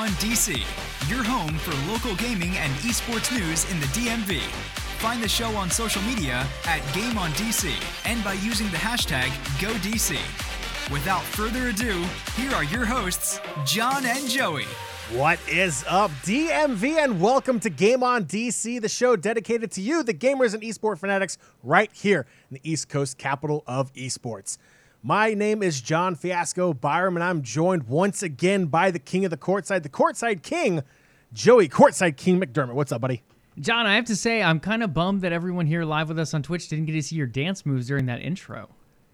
On DC, your home for local gaming and esports news in the DMV. Find the show on social media at Game On DC and by using the hashtag GoDC. Without further ado, here are your hosts, John and Joey. What is up, DMV, and welcome to Game On DC, the show dedicated to you, the gamers and esports fanatics, right here in the East Coast capital of esports. My name is John Fiasco Byram, and I'm joined once again by the king of the courtside, the courtside king, Joey Courtside King McDermott. What's up, buddy? John, I have to say, I'm kind of bummed that everyone here live with us on Twitch didn't get to see your dance moves during that intro.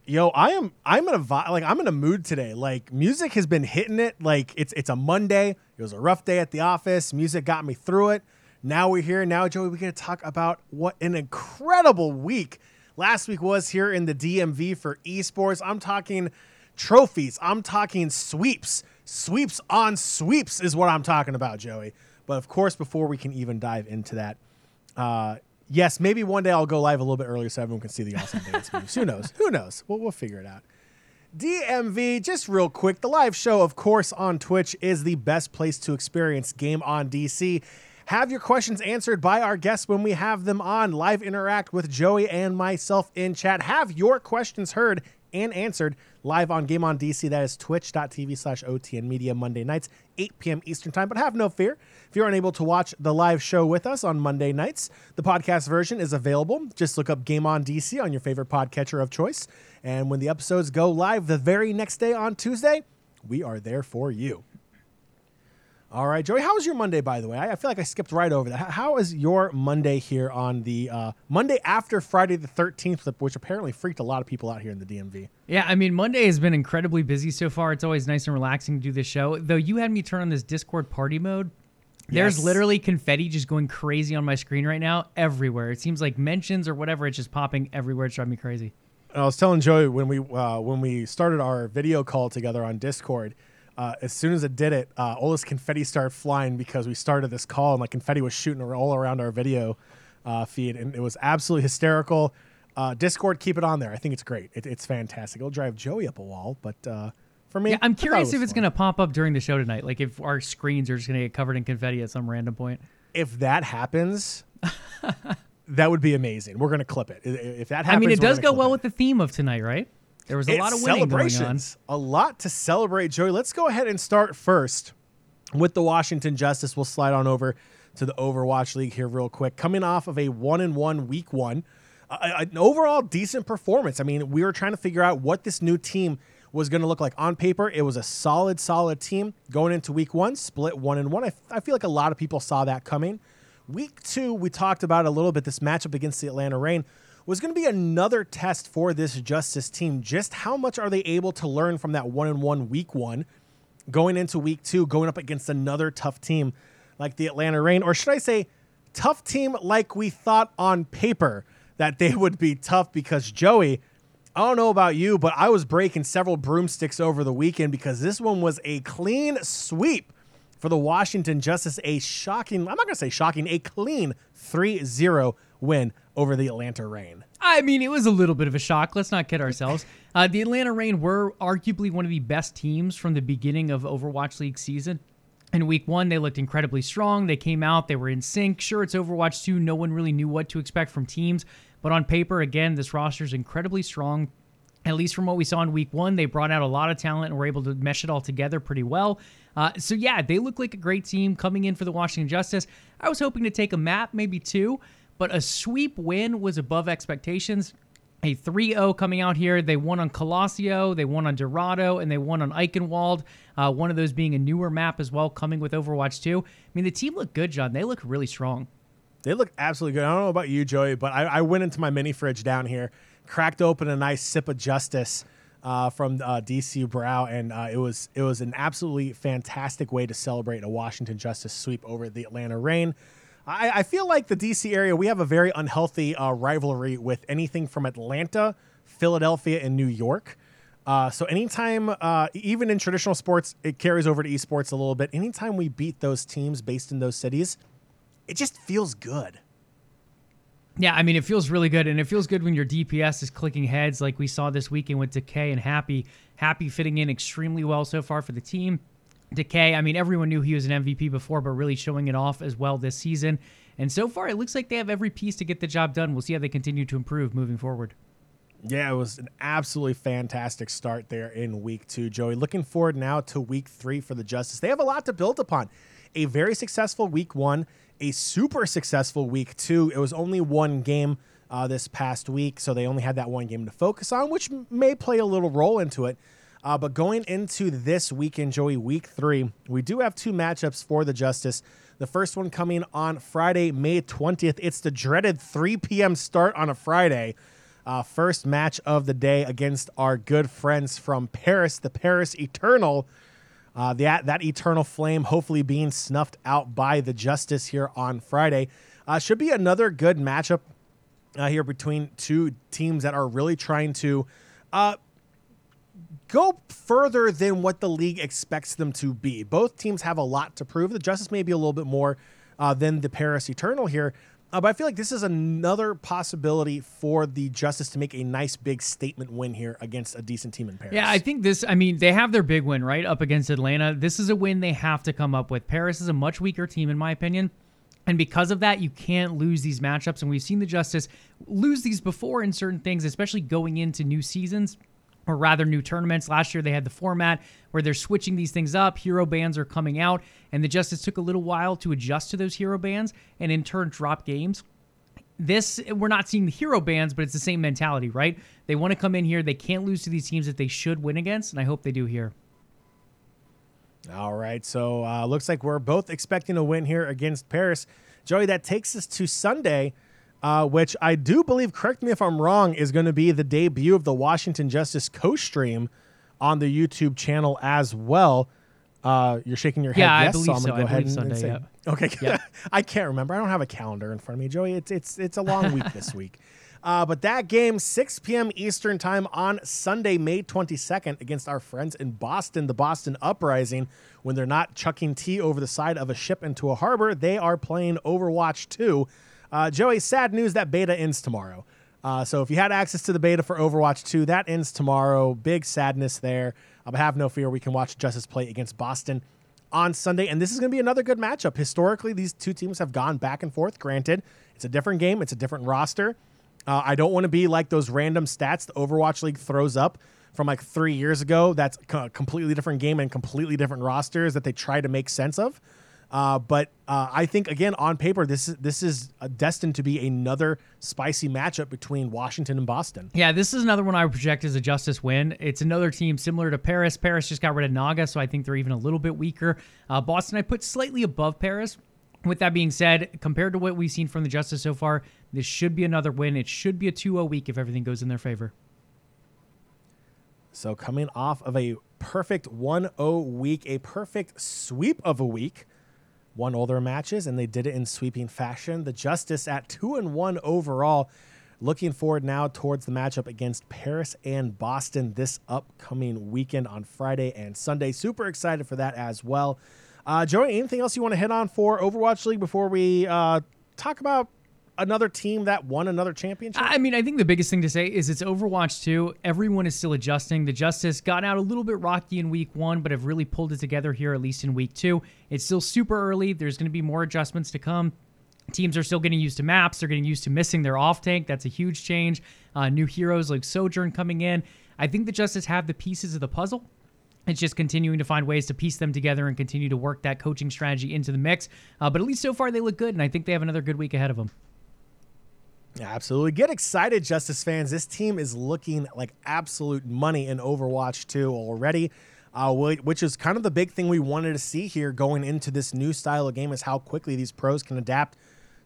Yo, I am I'm in a vi- like I'm in a mood today. Like music has been hitting it. Like it's it's a Monday. It was a rough day at the office. Music got me through it. Now we're here. Now, Joey, we get to talk about what an incredible week last week was here in the DMV for esports. I'm talking trophies. I'm talking sweeps. Sweeps on sweeps is what I'm talking about, Joey. But of course, before we can even dive into that, uh, yes, maybe one day I'll go live a little bit earlier so everyone can see the awesome dance moves. Who knows? Who knows? We'll, we'll figure it out. DMV, just real quick, the live show, of course, on Twitch is the best place to experience Game on DC. Have your questions answered by our guests when we have them on. Live interact with Joey and myself in chat. Have your questions heard and answered live on Game on DC. That is twitch.tv slash OTN Media Monday nights, 8 p.m. Eastern Time. But have no fear. If you're unable to watch the live show with us on Monday nights, the podcast version is available. Just look up Game on DC on your favorite podcatcher of choice. And when the episodes go live the very next day on Tuesday, we are there for you. All right, Joey, how was your Monday, by the way? I, I feel like I skipped right over that. How, how is your Monday here on the uh, Monday after Friday the 13th, which apparently freaked a lot of people out here in the DMV? Yeah, I mean, Monday has been incredibly busy so far. It's always nice and relaxing to do this show. Though you had me turn on this Discord party mode. There's Yes. literally confetti just going crazy on my screen right now, everywhere. It seems like mentions or whatever, it's just popping everywhere. It's driving me crazy. I was telling Joey when we uh, when we started our video call together on Discord. Uh, as soon as it did it, uh, all this confetti started flying because we started this call and like confetti was shooting all around our video uh, feed, and it was absolutely hysterical. Uh, Discord, keep it on there. I think it's great. It, it's fantastic. It'll drive Joey up a wall, but uh, for me, Yeah, I'm thought it curious if it's going to pop up during the show tonight. Like if our screens are just going to get covered in confetti at some random point. If that happens, that would be amazing. We're gonna clip it. If that happens, I mean, it does go well it. with the theme of tonight, right? There was a It's lot of winning going on. celebrations. A lot to celebrate, Joey. Let's go ahead and start first with the Washington Justice. We'll slide on over to the Overwatch League here real quick. Coming off of a one and one week one, uh, an overall decent performance. I mean, we were trying to figure out what this new team was going to look like on paper. It was a solid, solid team going into week one, split one and one. I, I feel like a lot of people saw that coming. Week two, we talked about a little bit this matchup against the Atlanta Reign was going to be another test for this Justice team. Just how much are they able to learn from that one and one week one going into week two, going up against another tough team like the Atlanta Reign? Or should I say, tough team like we thought on paper that they would be tough because Joey, I don't know about you, but I was breaking several broomsticks over the weekend because this one was a clean sweep for the Washington Justice. A shocking, I'm not going to say shocking, a clean 3 0 win over the Atlanta Reign. I mean, it was a little bit of a shock. Let's not kid ourselves. Uh, the Atlanta Rain were arguably one of the best teams from the beginning of Overwatch League season. In week one, they looked incredibly strong. They came out, they were in sync. Sure, it's Overwatch 2. No one really knew what to expect from teams. But on paper, again, this roster is incredibly strong. At least from what we saw in week one, they brought out a lot of talent and were able to mesh it all together pretty well. Uh, so, yeah, they look like a great team coming in for the Washington Justice. I was hoping to take a map, maybe two, but a sweep win was above expectations. A 3 0 coming out here. They won on Colosseo, they won on Dorado, and they won on Eichenwald. Uh, one of those being a newer map as well, coming with Overwatch 2. I mean, the team looked good, John. They look really strong. They look absolutely good. I don't know about you, Joey, but I, I went into my mini fridge down here, cracked open a nice sip of Justice uh, from uh, DC Brau, and uh, it was it was an absolutely fantastic way to celebrate a Washington Justice sweep over the Atlanta Reign. I, I feel like the DC area we have a very unhealthy uh, rivalry with anything from Atlanta, Philadelphia, and New York. Uh, so anytime, uh, even in traditional sports, it carries over to esports a little bit. Anytime we beat those teams based in those cities, it just feels good. Yeah, I mean, it feels really good, and it feels good when your DPS is clicking heads, like we saw this weekend with Decay and Happy. Happy fitting in extremely well so far for the team. decay. I mean, everyone knew he was an MVP before, but really showing it off as well this season. And so far, it looks like they have every piece to get the job done. We'll see how they continue to improve moving forward. Yeah, it was an absolutely fantastic start there in week two, Joey. Looking forward now to week three for the Justice. They have a lot to build upon. A very successful week one, a super successful week two. It was only one game uh, this past week, so they only had that one game to focus on, which may play a little role into it. Uh, but going into this weekend, Joey, week three, we do have two matchups for the Justice. The first one coming on Friday, May 20th. It's the dreaded 3 p.m. start on a Friday. Uh, first match of the day against our good friends from Paris, the Paris Eternal. Uh, that, that eternal flame hopefully being snuffed out by the Justice here on Friday. Uh, should be another good matchup uh, here between two teams that are really trying to uh, go further than what the league expects them to be. Both teams have a lot to prove. The Justice may be a little bit more uh, than the Paris Eternal here. Uh, but I feel like this is another possibility for the Justice to make a nice big statement win here against a decent team in Paris. Yeah, I think this, I mean, they have their big win, right? Up against Atlanta. This is a win they have to come up with. Paris is a much weaker team, in my opinion. And because of that, you can't lose these matchups. And we've seen the Justice lose these before in certain things, especially going into new seasons or rather new tournaments. Last year they had the format where they're switching these things up. Hero bans are coming out, and the Justice took a little while to adjust to those hero bans and in turn drop games. This we're not seeing the hero bans, but it's the same mentality, right? They want to come in here. They can't lose to these teams that they should win against, and I hope they do here. All right, so uh, looks like we're both expecting a win here against Paris. Joey, that takes us to Sunday uh, which I do believe, correct me if I'm wrong, is going to be the debut of the Washington Justice co stream on the YouTube channel as well. Uh, you're shaking your head. Yeah, yes, I believe so. I'm gonna go I ahead and, Sunday, and say, yeah. okay. Yeah. I can't remember. I don't have a calendar in front of me, Joey. It's it's it's a long week this week. Uh, but that game, 6 p.m. Eastern time on Sunday, May 22nd, against our friends in Boston, the Boston Uprising. When they're not chucking tea over the side of a ship into a harbor, they are playing Overwatch 2. Uh, Joey, sad news that beta ends tomorrow. Uh, so if you had access to the beta for Overwatch 2, that ends tomorrow. Big sadness there. Uh, but have no fear. We can watch Justice play against Boston on Sunday. And this is going to be another good matchup. Historically, these two teams have gone back and forth. Granted, it's a different game, it's a different roster. Uh, I don't want to be like those random stats the Overwatch League throws up from like three years ago. That's a completely different game and completely different rosters that they try to make sense of. Uh, but uh, I think again on paper this is this is uh, destined to be another spicy matchup between Washington and Boston. Yeah, this is another one I project as a Justice win. It's another team similar to Paris. Paris just got rid of Naga, so I think they're even a little bit weaker. Uh, Boston I put slightly above Paris. With that being said, compared to what we've seen from the Justice so far, this should be another win. It should be a 2-0 week if everything goes in their favor. So coming off of a perfect 1-0 week, a perfect sweep of a week won all their matches, and they did it in sweeping fashion. The Justice at two and one overall. Looking forward now towards the matchup against Paris and Boston this upcoming weekend on Friday and Sunday. Super excited for that as well. Uh, Joey, anything else you want to hit on for Overwatch League before we uh, talk about another team that won another championship? I mean, I think the biggest thing to say is it's Overwatch 2. Everyone is still adjusting. The Justice got out a little bit rocky in week one, but have really pulled it together here, at least in week two. It's still super early. There's going to be more adjustments to come. Teams are still getting used to maps. They're getting used to missing their off tank. That's a huge change. Uh, new heroes like Sojourn coming in. I think the Justice have the pieces of the puzzle. It's just continuing to find ways to piece them together and continue to work that coaching strategy into the mix. Uh, but at least so far, they look good, and I think they have another good week ahead of them. Absolutely. Get excited, Justice fans. This team is looking like absolute money in Overwatch 2 already, uh, which is kind of the big thing we wanted to see here going into this new style of game is how quickly these pros can adapt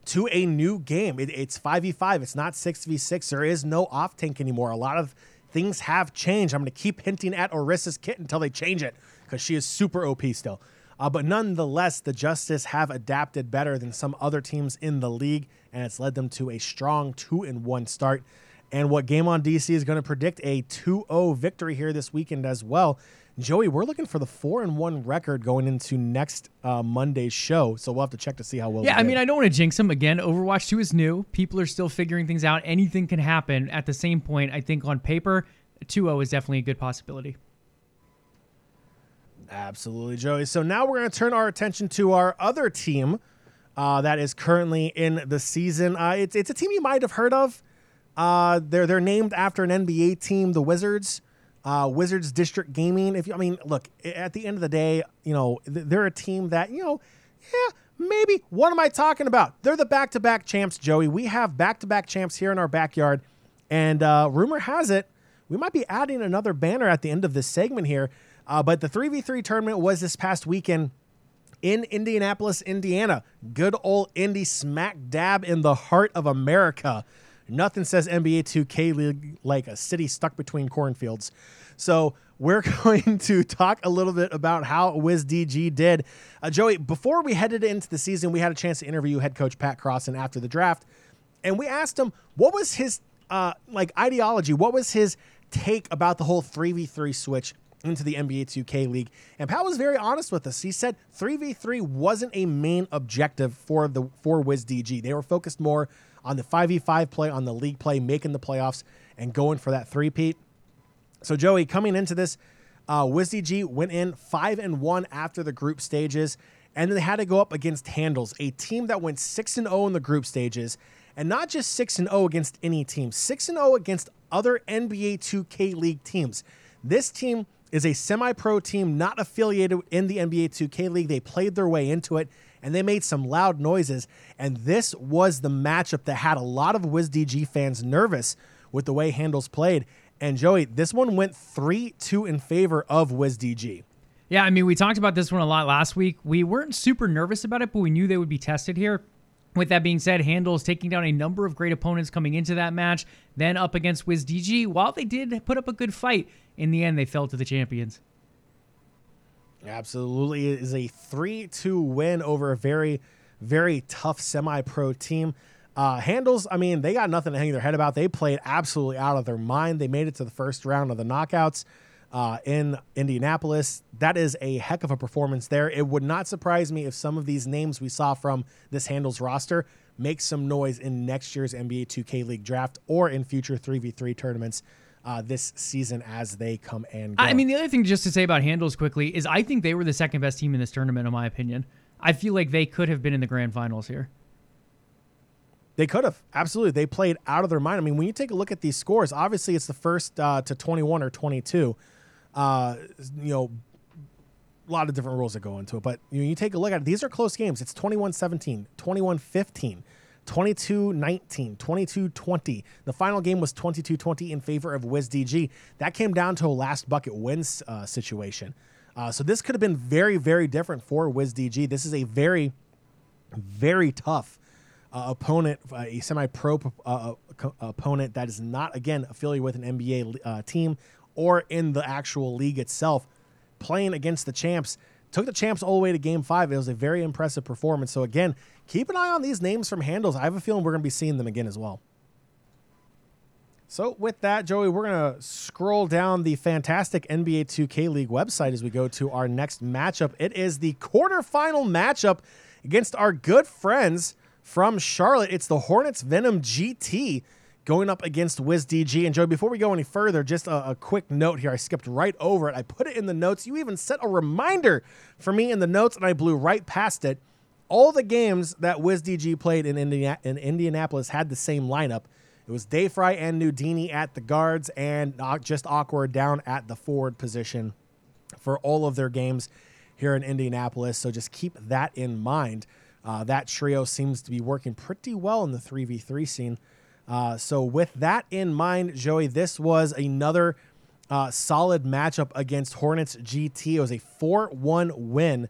to a new game. It, it's 5v5, it's not 6v6. There is no off tank anymore. A lot of things have changed. I'm going to keep hinting at Orisa's kit until they change it because she is super OP still. Uh, but nonetheless, the Justice have adapted better than some other teams in the league, and it's led them to a strong two and one start. And what Game on DC is going to predict a 2-0 victory here this weekend as well. Joey, we're looking for the four and one record going into next uh, Monday's show, so we'll have to check to see how well. Yeah, I mean, I don't want to jinx them again. Overwatch Two is new; people are still figuring things out. Anything can happen. At the same point, I think on paper, 2-0 is definitely a good possibility. Absolutely, Joey. So now we're going to turn our attention to our other team uh, that is currently in the season. Uh, it's it's a team you might have heard of. Uh, they're they're named after an NBA team, the Wizards. Uh, Wizards District Gaming. If you, I mean, look, at the end of the day, you know they're a team that you know, yeah, maybe. What am I talking about? They're the back-to-back champs, Joey. We have back-to-back champs here in our backyard, and uh, rumor has it we might be adding another banner at the end of this segment here. Uh, but the 3v3 tournament was this past weekend in Indianapolis, Indiana. Good old Indy smack dab in the heart of America. Nothing says NBA 2K League like a city stuck between cornfields. So we're going to talk a little bit about how WizDG did. Uh, Joey, before we headed into the season, we had a chance to interview head coach Pat Crossan after the draft, and we asked him what was his uh, like ideology, what was his take about the whole 3v3 switch into the NBA 2K League. And Pat was very honest with us. He said 3v3 wasn't a main objective for the for WizDG. They were focused more on the 5v5 play, on the league play, making the playoffs, and going for that three-peat. So Joey, coming into this, uh, WizDG went in five and one after the group stages, and then they had to go up against Handles, a team that went six and zero oh in the group stages, and not just six and zero oh against any team, six and zero oh against other NBA 2K League teams. This team is a semi pro team not affiliated in the NBA 2K League. They played their way into it and they made some loud noises. And this was the matchup that had a lot of WizDG fans nervous with the way Handles played. And Joey, this one went 3 2 in favor of WizDG. Yeah, I mean, we talked about this one a lot last week. We weren't super nervous about it, but we knew they would be tested here. With that being said, Handles taking down a number of great opponents coming into that match, then up against WizDG. While they did put up a good fight, in the end they fell to the champions. Absolutely. It is a 3 2 win over a very, very tough semi pro team. Uh, handles, I mean, they got nothing to hang their head about. They played absolutely out of their mind. They made it to the first round of the knockouts uh, in Indianapolis. That is a heck of a performance there. It would not surprise me if some of these names we saw from this Handles roster make some noise in next year's NBA 2K League draft or in future 3v3 tournaments. Uh, this season as they come and go. I mean, the other thing just to say about Handles quickly is I think they were the second best team in this tournament, in my opinion. I feel like they could have been in the grand finals here. They could have absolutely. They played out of their mind. I mean, when you take a look at these scores, obviously it's the first uh, to 21 or 22 uh, you know, a lot of different rules that go into it. But you, know, you take a look at it, these are close games. It's 21 17, 21 15. 22 19, 22 20. The final game was 22 20 in favor of WizDG. That came down to a last bucket wins uh, situation. Uh, so this could have been very, very different for WizDG. This is a very, very tough uh, opponent, uh, a semi pro uh, uh, opponent that is not, again, affiliated with an NBA team or in the actual league itself, playing against the champs. Took the champs all the way to game five. It was a very impressive performance. So, again, keep an eye on these names from handles. I have a feeling we're going to be seeing them again as well. So, with that, Joey, we're going to scroll down the fantastic NBA 2K League website as we go to our next matchup. It is the quarterfinal matchup against our good friends from Charlotte. It's the Hornets Venom GT going up against WizDG. And Joe, before we go any further, just a, a, quick note here. I skipped right over it. I put it in the notes. You even set a reminder for me in the notes, and I blew right past it. All the games that WizDG played in, Indiana, in Indianapolis had the same lineup. It was Dayfry and Nudini at the guards, and just awkward down at the forward position for all of their games here in Indianapolis. So just keep that in mind. Uh, that trio seems to be working pretty well in the 3v3 scene. Uh, so, with that in mind, Joey, this was another uh, solid matchup against Hornets GT. It was a 4 1 win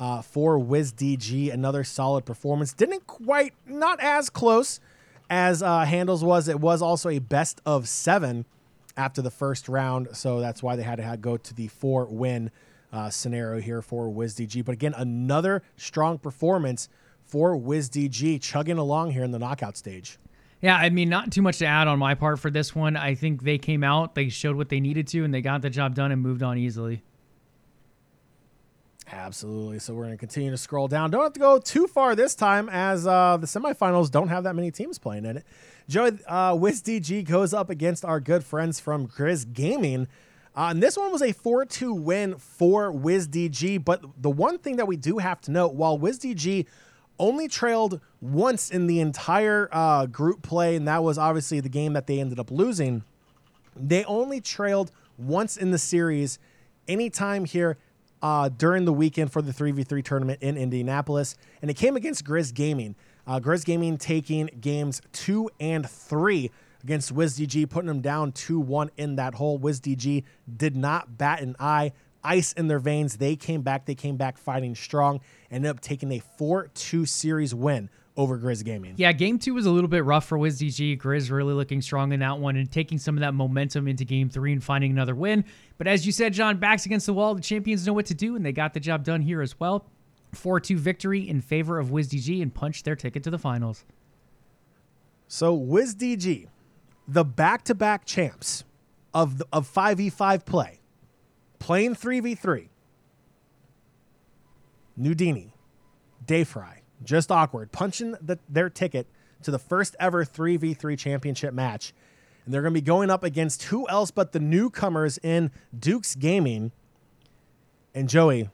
uh, for WizDG. Another solid performance. Didn't quite, not as close as uh, Handles was. It was also a best of seven after the first round. So, that's why they had to have, go to the four win uh, scenario here for WizDG. But again, another strong performance for WizDG chugging along here in the knockout stage. Yeah, I mean, not too much to add on my part for this one. I think they came out, they showed what they needed to, and they got the job done and moved on easily. Absolutely. So we're going to continue to scroll down. Don't have to go too far this time, as uh, the semifinals don't have that many teams playing in it. Joey, uh, WizDG goes up against our good friends from Grizz Gaming. Uh, and this one was a 4 2 win for WizDG. But the one thing that we do have to note while WizDG only trailed once in the entire uh, group play, and that was obviously the game that they ended up losing, they only trailed once in the series anytime here uh, during the weekend for the 3v3 tournament in Indianapolis. And it came against Grizz Gaming. Uh, Grizz Gaming taking games two and three against WizDG, putting them down 2 1 in that hole. WizDG did not bat an eye. Ice in their veins. They came back. They came back fighting strong. Ended up taking a 4 2 series win over Grizz Gaming. Yeah, game two was a little bit rough for WizDG. Grizz really looking strong in that one and taking some of that momentum into game three and finding another win. But as you said, John, backs against the wall. The champions know what to do, and they got the job done here as well. 4 2 victory in favor of WizDG and punched their ticket to the finals. So, WizDG, the back to back champs of, the, of 5v5 play, playing 3v3, Nudini, Dayfry, just awkward, punching the, their ticket to the first ever 3v3 championship match. And they're going to be going up against who else but the newcomers in Duke's Gaming. And Joey,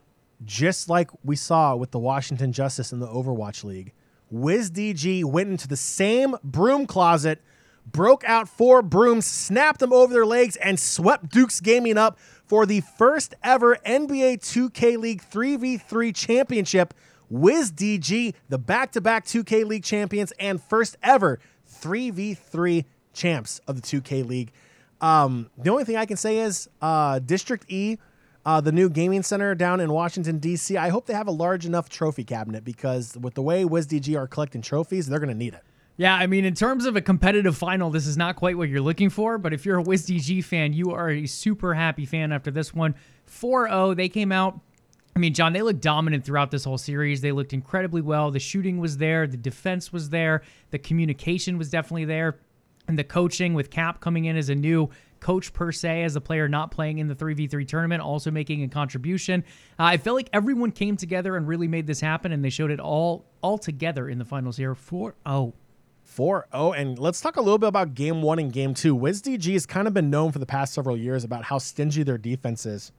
just like we saw with the Washington Justice in the Overwatch League, WizDG went into the same broom closet, broke out four brooms, snapped them over their legs, and swept Duke's Gaming up for the first ever NBA 2K League 3v3 championship. WizDG, the back to back 2K League champions and first ever 3v3 champs of the 2K League. Um, the only thing I can say is uh, District E uh, the new gaming center down in Washington, D.C. I hope they have a large enough trophy cabinet because with the way WizDG are collecting trophies, they're going to need it. Yeah, I mean, in terms of a competitive final, this is not quite what you're looking for. But if you're a WizDG fan, you are a super happy fan after this one. 4 0, they came out. I mean, John, they looked dominant throughout this whole series. They looked incredibly well. The shooting was there, the defense was there, the communication was definitely there, and the coaching with Cap coming in as a new coach per se as a player not playing in the 3v3 tournament, also making a contribution. Uh, I felt like everyone came together and really made this happen, and they showed it all all together in the finals here 4 0. 4 0. And let's talk a little bit about game one and game two. WizDG has kind of been known for the past several years about how stingy their defense is.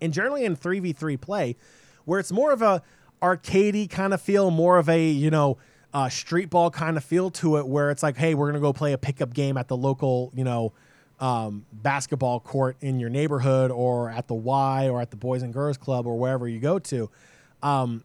And generally in 3v3 play, where it's more of a arcadey kind of feel, more of a, you know, uh, street ball kind of feel to it, where it's like, hey, we're going to go play a pickup game at the local, you know, um, basketball court in your neighborhood or at the Y or at the Boys and Girls Club or wherever you go to. Um,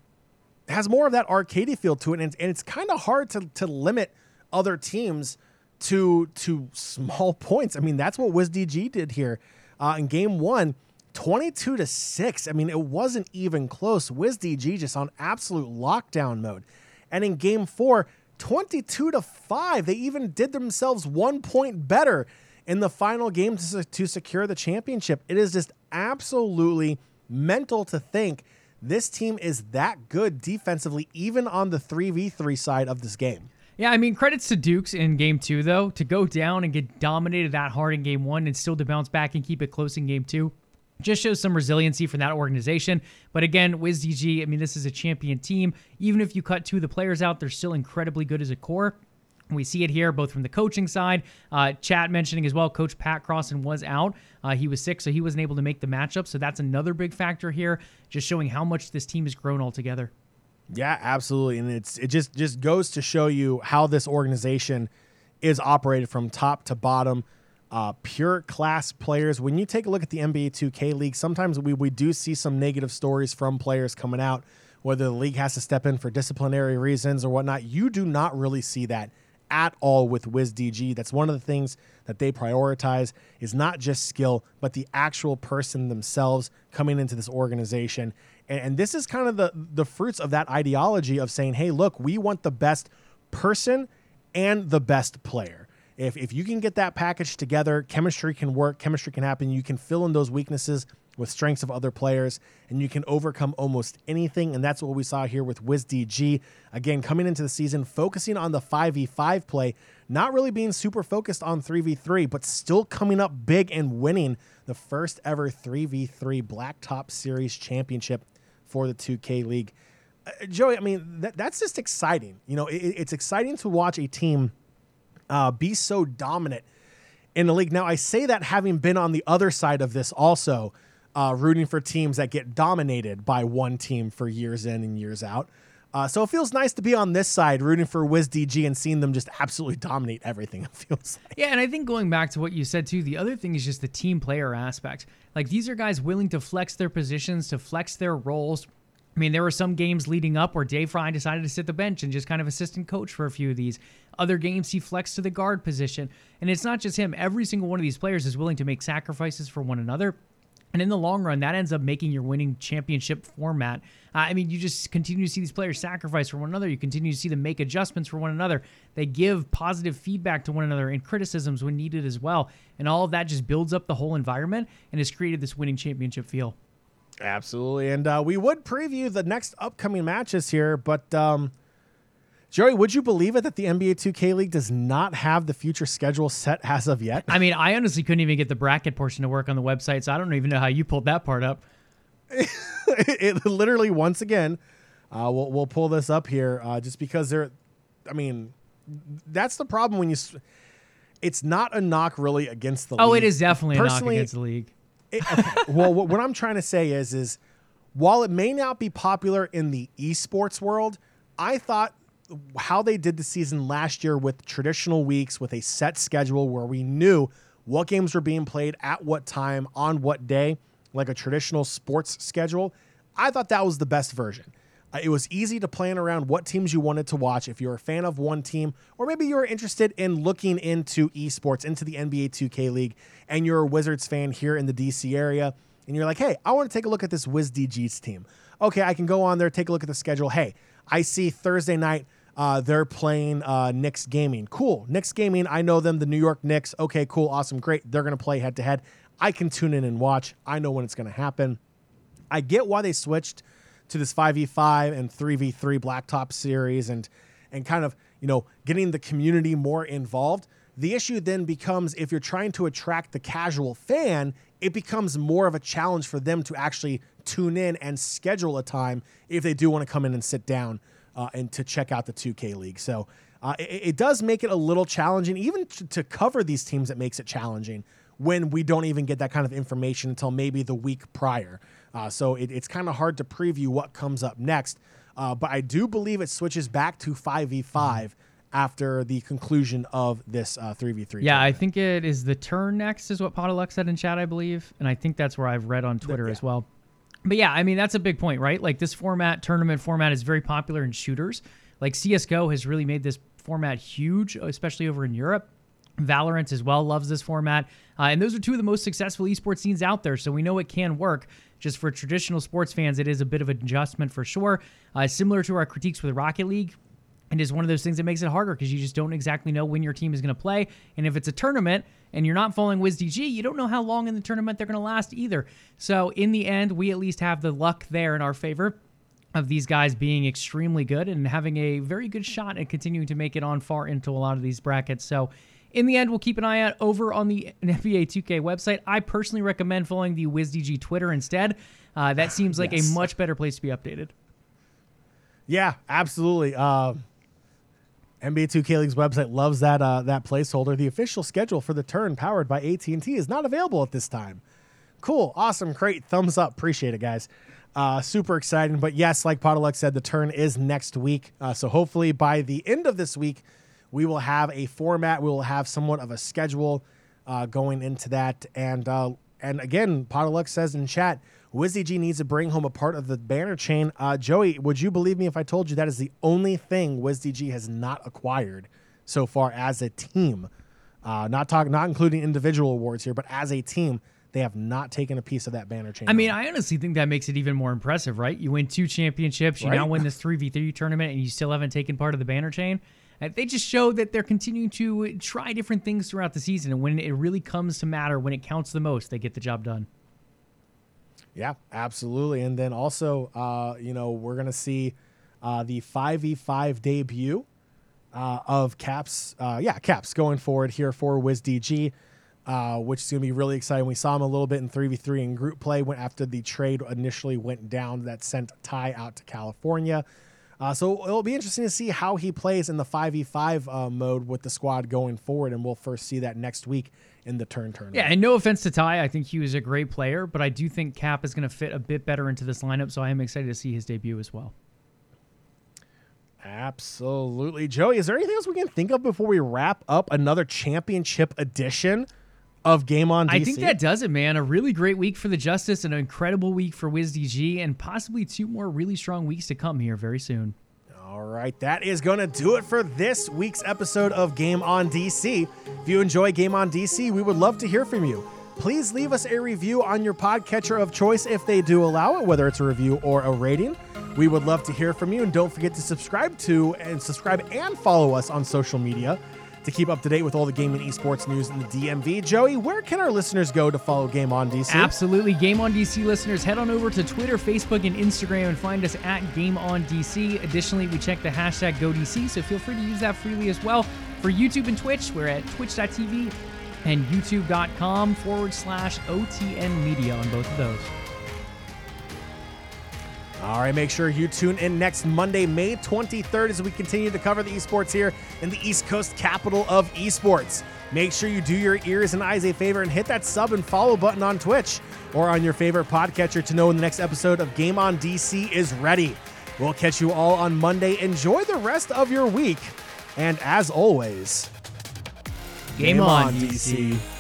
has more of that arcadey feel to it, and, and it's kind of hard to, to limit other teams to to small points. I mean, that's what WizDG did here uh, in game one. 22 to 6. I mean, it wasn't even close. WizDG just on absolute lockdown mode. And in game four, 22 to 5. They even did themselves one point better in the final game to, to secure the championship. It is just absolutely mental to think this team is that good defensively, even on the 3v3 side of this game. Yeah, I mean, credits to Dukes in game two, though, to go down and get dominated that hard in game one and still to bounce back and keep it close in game two. Just shows some resiliency from that organization. But again, WizDG, I mean, this is a champion team. Even if you cut two of the players out, they're still incredibly good as a core. We see it here both from the coaching side. Uh, chat mentioning as well, Coach Pat Crossan was out. Uh, he was sick, so he wasn't able to make the matchup. So that's another big factor here, just showing how much this team has grown altogether. Yeah, absolutely, and it's it just just goes to show you how this organization is operated from top to bottom. Uh, pure class players. When you take a look at the NBA 2K League, sometimes we, we do see some negative stories from players coming out, whether the league has to step in for disciplinary reasons or whatnot. You do not really see that at all with WizDG. That's one of the things that they prioritize is not just skill, but the actual person themselves coming into this organization. And, and this is kind of the the fruits of that ideology of saying, hey, look, we want the best person and the best player. If, if you can get that package together, chemistry can work, chemistry can happen. You can fill in those weaknesses with strengths of other players, and you can overcome almost anything. And that's what we saw here with WizDG. Again, coming into the season, focusing on the 5v5 play, not really being super focused on 3v3, but still coming up big and winning the first ever 3v3 Blacktop Series championship for the 2K League. Uh, Joey, I mean, that, that's just exciting. You know, it, it's exciting to watch a team uh, be so dominant in the league. Now, I say that having been on the other side of this also, uh, rooting for teams that get dominated by one team for years in and years out. Uh, so it feels nice to be on this side, rooting for WizDG and seeing them just absolutely dominate everything. It feels like. Yeah, and I think going back to what you said too, the other thing is just the team player aspect. Like these are guys willing to flex their positions, to flex their roles. I mean, there were some games leading up where Dayfry decided to sit the bench and just kind of assistant coach for a few of these. Other games he flexed to the guard position. And it's not just him. Every single one of these players is willing to make sacrifices for one another. And in the long run, that ends up making your winning championship format. Uh, I mean, you just continue to see these players sacrifice for one another. You continue to see them make adjustments for one another. They give positive feedback to one another and criticisms when needed as well. And all of that just builds up the whole environment and has created this winning championship feel. Absolutely. And uh, we would preview the next upcoming matches here, but um, Joey, would you believe it that the NBA 2K League does not have the future schedule set as of yet? I mean, I honestly couldn't even get the bracket portion to work on the website, so I don't even know how you pulled that part up. it literally, once again, uh, we'll, we'll pull this up here uh, just because there, I mean, that's the problem when you. It's not a knock really against the oh, league. Oh, it is definitely a knock against the league. It, okay, well, what, what I'm trying to say is, is while it may not be popular in the esports world, I thought how they did the season last year with traditional weeks with a set schedule where we knew what games were being played at what time on what day, like a traditional sports schedule. I thought that was the best version. Uh, it was easy to plan around what teams you wanted to watch if you're a fan of one team, or maybe you're interested in looking into esports, into the NBA 2K League, and you're a Wizards fan here in the DC area, and you're like, hey, I want to take a look at this WizDG's team. Okay, I can go on there, take a look at the schedule. Hey, I see Thursday night uh, they're playing uh, Knicks Gaming. Cool. Knicks Gaming, I know them, the New York Knicks. Okay, cool, awesome, great. They're going to play head to head. I can tune in and watch. I know when it's going to happen. I get why they switched to this 5v5 and 3v3 blacktop series and and kind of, you know, getting the community more involved. The issue then becomes if you're trying to attract the casual fan, it becomes more of a challenge for them to actually tune in and schedule a time if they do want to come in and sit down uh, and to check out the 2K League. So uh, it, it, does make it a little challenging, even to, to cover these teams. It makes it challenging when we don't even get that kind of information until maybe the week prior. Uh, so it, it's kind of hard to preview what comes up next. Uh, but I do believe it switches back to 5v5 after the conclusion of this uh, 3v3. Yeah, tournament. I think it is the turn next, is what Podoluk said in chat, I believe. And I think that's where I've read on Twitter the, yeah. as well. But yeah, I mean that's a big point, right? Like this format, tournament format, is very popular in shooters. Like CS:GO has really made this format huge, especially over in Europe. Valorant as well loves this format, uh, and those are two of the most successful esports scenes out there. So we know it can work. Just for traditional sports fans, it is a bit of an adjustment for sure. Uh, similar to our critiques with Rocket League, and it is one of those things that makes it harder because you just don't exactly know when your team is going to play. And if it's a tournament and you're not following WizDG, you don't know how long in the tournament they're going to last either. So in the end, we at least have the luck there in our favor of these guys being extremely good and having a very good shot at continuing to make it on far into a lot of these brackets. So in the end, we'll keep an eye out over on the NBA 2K website. I personally recommend following the WizDG Twitter instead. Uh, that seems like yes. a much better place to be updated. Yeah, absolutely. Uh, NBA 2K League's website loves that uh, that placeholder. The official schedule for the turn, powered by AT&T, is not available at this time. Cool, awesome, great, thumbs up, appreciate it, guys. Uh, super exciting, but yes, like Podoluk said, the turn is next week. Uh, so hopefully by the end of this week, we will have a format. We will have somewhat of a schedule uh, going into that. And uh, and again, Podoluk says in chat, WizDG needs to bring home a part of the banner chain. Uh, Joey, would you believe me if I told you that is the only thing WizDG has not acquired so far as a team? Uh, not talking, not including individual awards here, but as a team, they have not taken a piece of that banner chain. I mean, I honestly think that makes it even more impressive, right? You win two championships, you right? now win this three v three tournament, and you still haven't taken part of the banner chain. Uh, they just show that they're continuing to try different things throughout the season, and when it really comes to matter, when it counts the most, they get the job done. Yeah, absolutely. And then also, uh, you know, we're going to see uh, the 5v5 debut uh, of Caps. Uh, yeah, Caps going forward here for WizDG, uh, which is going to be really exciting. We saw him a little bit in 3v3 in group play when after the trade initially went down that sent Ty out to California. Uh, so it'll be interesting to see how he plays in the 5v5 uh, mode with the squad going forward, and we'll first see that next week in the turn tournament. Yeah, and no offense to Ty, I think he was a great player, but I do think Cap is going to fit a bit better into this lineup, so I am excited to see his debut as well. Absolutely. Joey, is there anything else we can think of before we wrap up another championship edition of Game On DC? I think that does it, man. A really great week for the Justice, an incredible week for WizDG, and possibly two more really strong weeks to come here very soon. All right, that is going to do it for this week's episode of Game On DC. If you enjoy Game On DC, we would love to hear from you. Please leave us a review on your podcatcher of choice if they do allow it, whether it's a review or a rating. We would love to hear from you, and don't forget to subscribe to and subscribe and follow us on social media to keep up to date with all the gaming and esports news in the DMV. Joey, where can our listeners go to follow Game On DC? Absolutely. Game On DC listeners, head on over to Twitter, Facebook, and Instagram and find us at Game On DC. Additionally, we check the hashtag GoDC, so feel free to use that freely as well. For YouTube and Twitch, we're at twitch.tv and youtube.com forward slash OTN media on both of those. All right, make sure you tune in next Monday, May 23rd, as we continue to cover the esports here in the East Coast capital of esports. Make sure you do your ears and eyes a favor and hit that sub and follow button on Twitch or on your favorite podcatcher to know when the next episode of Game On DC is ready. We'll catch you all on Monday. Enjoy the rest of your week. And as always, Game, on, DC. And